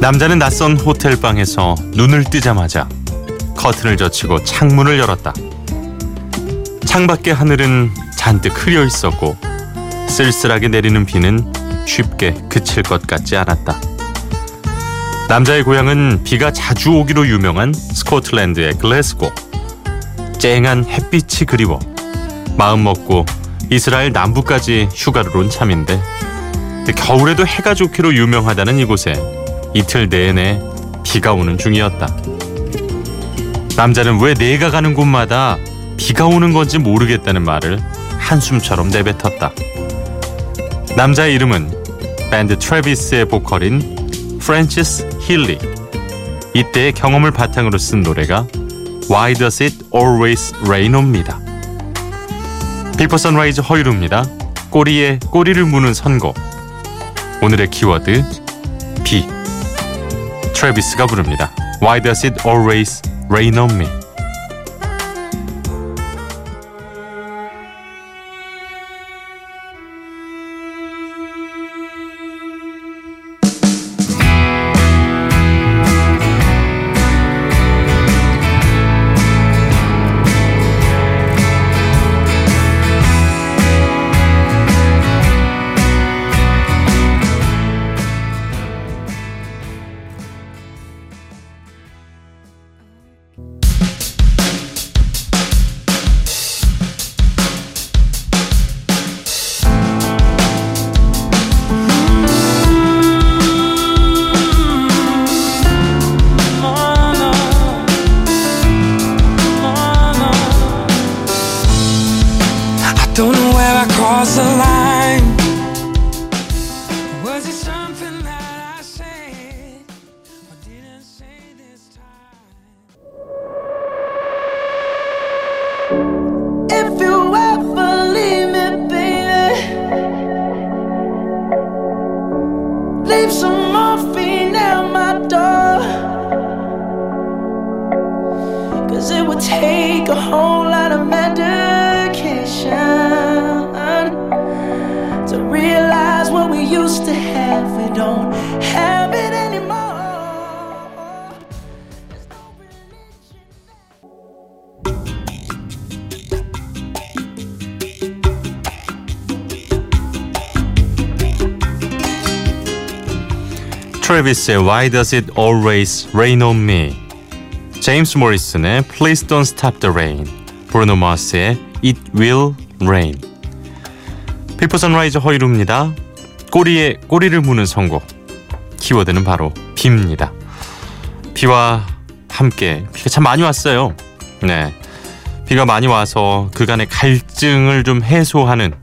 남자는 낯선 호텔 방에서 눈을 뜨자마자 커튼을 젖히고 창문을 열었다. 창밖의 하늘은 잔뜩 흐려 있었고 쓸쓸하게 내리는 비는 쉽게 그칠 것 같지 않았다. 남자의 고향은 비가 자주 오기로 유명한 스코틀랜드의 글래스고. 쨍한 햇빛이 그리워 마음 먹고 이스라엘 남부까지 휴가를 온 참인데 겨울에도 해가 좋기로 유명하다는 이곳에 이틀 내내 비가 오는 중이었다. 남자는 왜 내가 가는 곳마다 비가 오는 건지 모르겠다는 말을 한숨처럼 내뱉었다. 남자의 이름은 밴드 트래비스의 보컬인 프랜시스 힐리. 이때의 경험을 바탕으로 쓴 노래가 Why Does It Always Rain On입니다. 비포 선라이즈 허유루입니다. 꼬리에 꼬리를 무는 선곡. 오늘의 키워드 비. 트래비스가 부릅니다. Why Does It Always Rain On Me. would take a whole lot of medication to realize what we used to have. We don't have it anymore. Why Does It Always Rain on Me? 제임스 모리슨의 Please Don't Stop the Rain. 브루노 마스의 It Will Rain. Before Sunrise 허일후입니다. 꼬리에 꼬리를 무는 선곡. 키워드는 바로 비입니다. 비와 함께 비가 참 많이 왔어요. 네. 비가 많이 와서 그간의 갈증을 좀 해소하는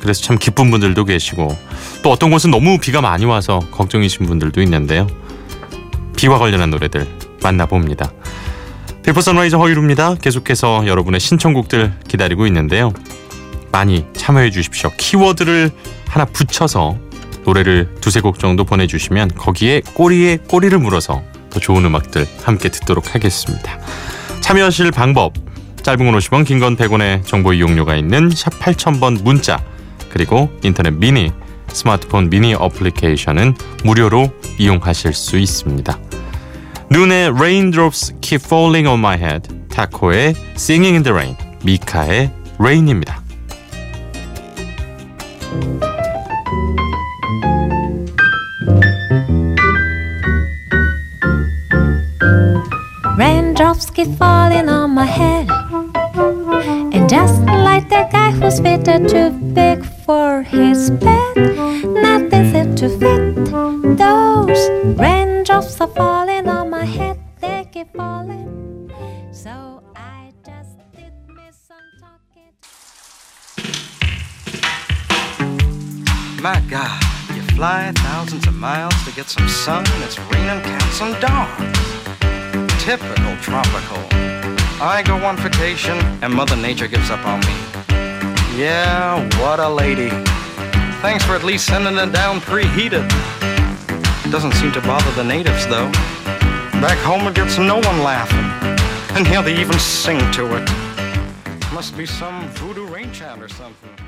그래서 참 기쁜 분들도 계시고 또 어떤 곳은 너무 비가 많이 와서 걱정이신 분들도 있는데요. 비와 관련한 노래들 만나봅니다. Before Sunrise 허일후입니다. 계속해서 여러분의 신청곡들 기다리고 있는데요. 많이 참여해 주십시오. 키워드를 하나 붙여서 노래를 두세 곡 정도 보내주시면 거기에 꼬리에 꼬리를 물어서 더 좋은 음악들 함께 듣도록 하겠습니다. 참여하실 방법 짧은 건 50원 긴 건 100원의 정보 이용료가 있는 샵 8000번 문자 그리고 인터넷 미니 스마트폰 미니 어플리케이션은 무료로 이용하실 수 있습니다. 눈의 Raindrops Keep Falling on My Head 타코의 Singing in the Rain 미카의 Rain입니다. Raindrops keep falling on my head. And just like the guy who's bitter too big for his bed, nothing said to fit. Those raindrops are falling keep falling. So I just did me some talking. My God, you fly thousands of miles to get some sun, and it's raining cats and dogs. Typical tropical. I go on vacation, and Mother Nature gives up on me. Yeah, what a lady. Thanks for at least sending it down preheated. Doesn't seem to bother the natives, though. Back home, it gets no one laughing. And here they even sing to it. Must be some voodoo rain chant or something.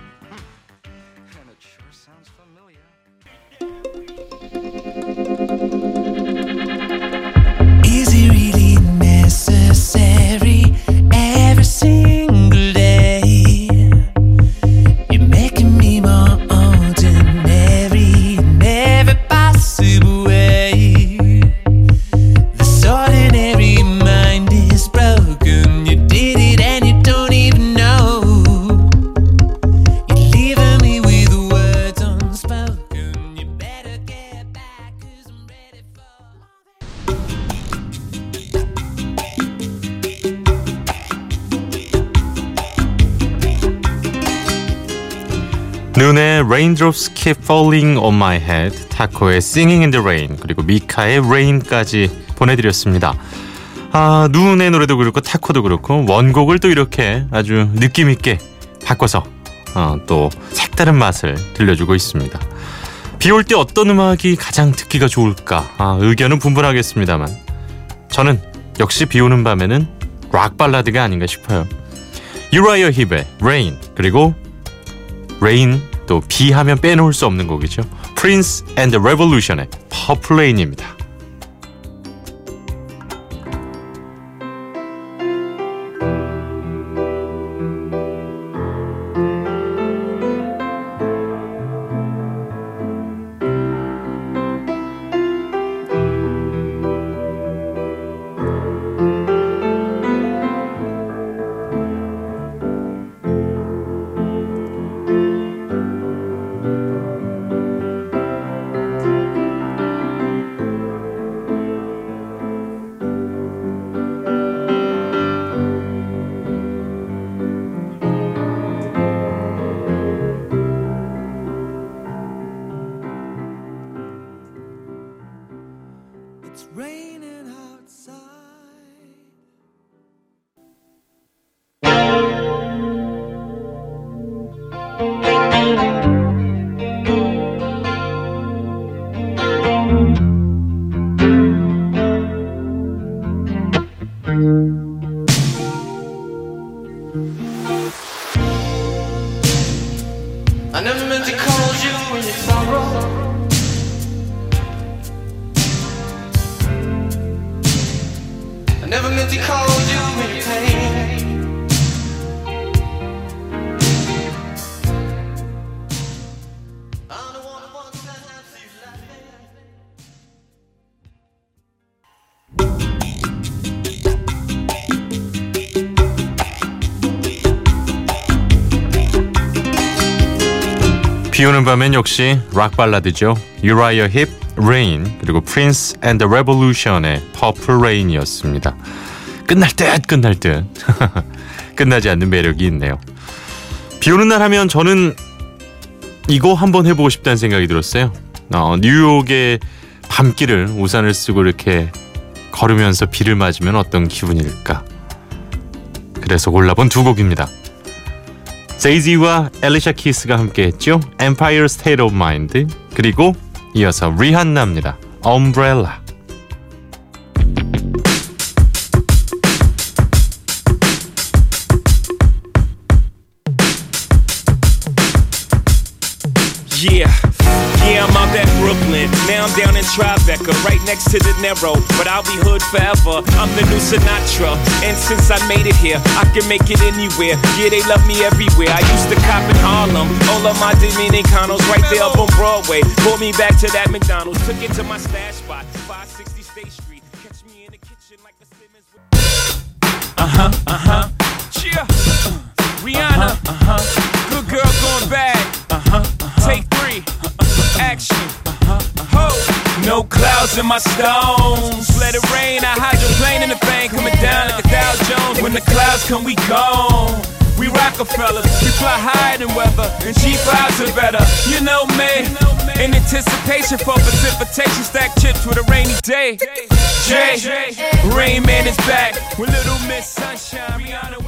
눈에 Raindrops Keep Falling on My Head, 타코의 Singing in the Rain, 그리고 미카의 Rain까지 보내드렸습니다. 아, 눈의 노래도 그렇고 타코도 그렇고 원곡을 또 이렇게 아주 느낌 있게 바꿔서 어, 또 색다른 맛을 들려주고 있습니다. 비 올 때 어떤 음악이 가장 듣기가 좋을까? 아, 의견은 분분하겠습니다만 저는 역시 비 오는 밤에는 락 발라드가 아닌가 싶어요. 유라이어 힙의 Rain 그리고 레인 또 비 하면 빼놓을 수 없는 곡이죠. Prince and the Revolution의 Purple Rain입니다. Raining outside. I never meant to call you when you sorrow. I never meant to call you 비 오는 밤엔 역시 락 발라드죠. Uriah Heep, Rain 그리고 Prince and the Revolution의 Purple Rain이었습니다. 끝날 듯 끝날 듯 끝나지 않는 매력이 있네요. 비 오는 날 하면 저는 이거 한번 해보고 싶다는 생각이 들었어요. 어, 뉴욕의 밤길을 우산을 쓰고 이렇게 걸으면서 비를 맞으면 어떤 기분일까? 그래서 골라본 두 곡입니다. 제이지와 엘리샤 키스가 함께했죠. Empire State of Mind 그리고 이어서 리한나입니다. Umbrella. Yeah, Now I'm down in Tribeca, right next to the Narrow. But I'll be hood forever. I'm the new Sinatra. And since I made it here, I can make it anywhere. Yeah, they love me everywhere. I used to cop in Harlem. All of my Dominicanos right there up on Broadway. Pulled me back to that McDonald's. Took it to my stash spot, 560 State Street. Catch me in the kitchen like a Simmons. Uh huh, uh huh. Yeah. Rihanna. Uh huh. Good girl going bad. Uh huh. Take three. Action. No clouds in my stones. Let it rain. I hydroplane in the bank. Coming down like a Dow Jones. When the clouds come, we gone. We Rockefellers, we fly higher than weather, and cheap vibes are better. You know me, in anticipation for precipitation, stack chips with a rainy day. Jay, Rain Man is back with Little Miss Sunshine. Rihanna,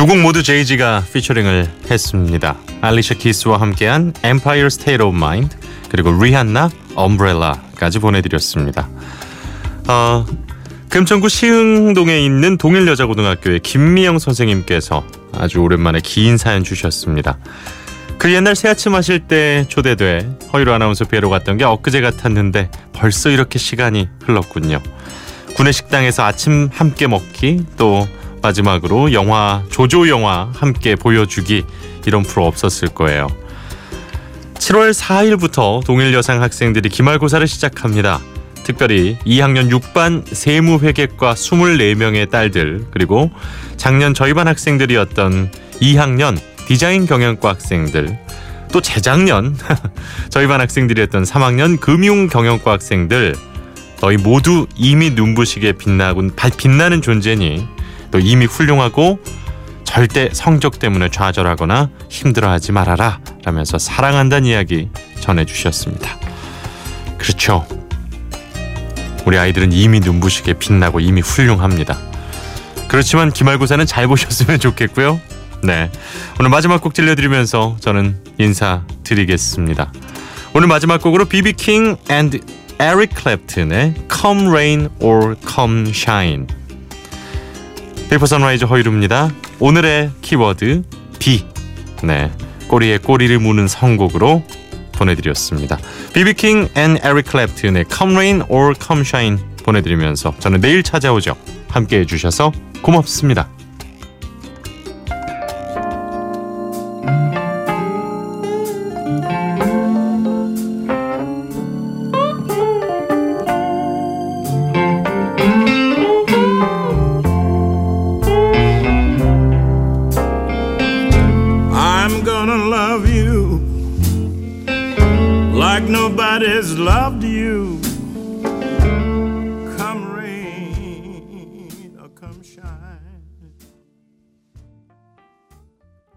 두 곡 모두 제이지가 피처링을 했습니다. 알리샤 키스와 함께한 Empire State of Mind 그리고 리한나 Umbrella까지 보내드렸습니다. 어, 금천구 시흥동에 있는 동일여자고등학교의 김미영 선생님께서 아주 오랜만에 긴 사연 주셨습니다. 그 옛날 새아침 마실 때 초대돼 허이로 아나운서 뵈러 갔던 게 엊그제 같았는데 벌써 이렇게 시간이 흘렀군요. 군내 식당에서 아침 함께 먹기 또 마지막으로 영화 조조 영화 함께 보여주기 이런 프로 없었을 거예요. 7월 4일부터 동일 여상 학생들이 기말고사를 시작합니다. 특별히 2학년 6반 세무회계과 24명의 딸들 그리고 작년 저희 반 학생들이었던 2학년 디자인 경영과 학생들 또 재작년 저희 반 학생들이었던 3학년 금융 경영과 학생들 너희 모두 이미 눈부시게 빛나고 빛나는 존재니 또 이미 훌륭하고 절대 성적 때문에 좌절하거나 힘들어하지 말아라 라면서 사랑한다는 이야기 전해주셨습니다. 그렇죠. 우리 아이들은 이미 눈부시게 빛나고 이미 훌륭합니다. 그렇지만 기말고사는 잘 보셨으면 좋겠고요. 네. 오늘 마지막 곡 들려드리면서 저는 인사드리겠습니다. 오늘 마지막 곡으로 비비킹 and 에릭 클랩튼의 Come Rain or Come Shine Before Sunrise 허일후입니다. 오늘의 키워드 비. 네. 꼬리에 꼬리를 무는 선곡으로 보내드렸습니다. 비비킹 and 에릭 클랩튼의 Come Rain or Come Shine 보내드리면서 저는 내일 찾아오죠. 함께 해 주셔서 고맙습니다.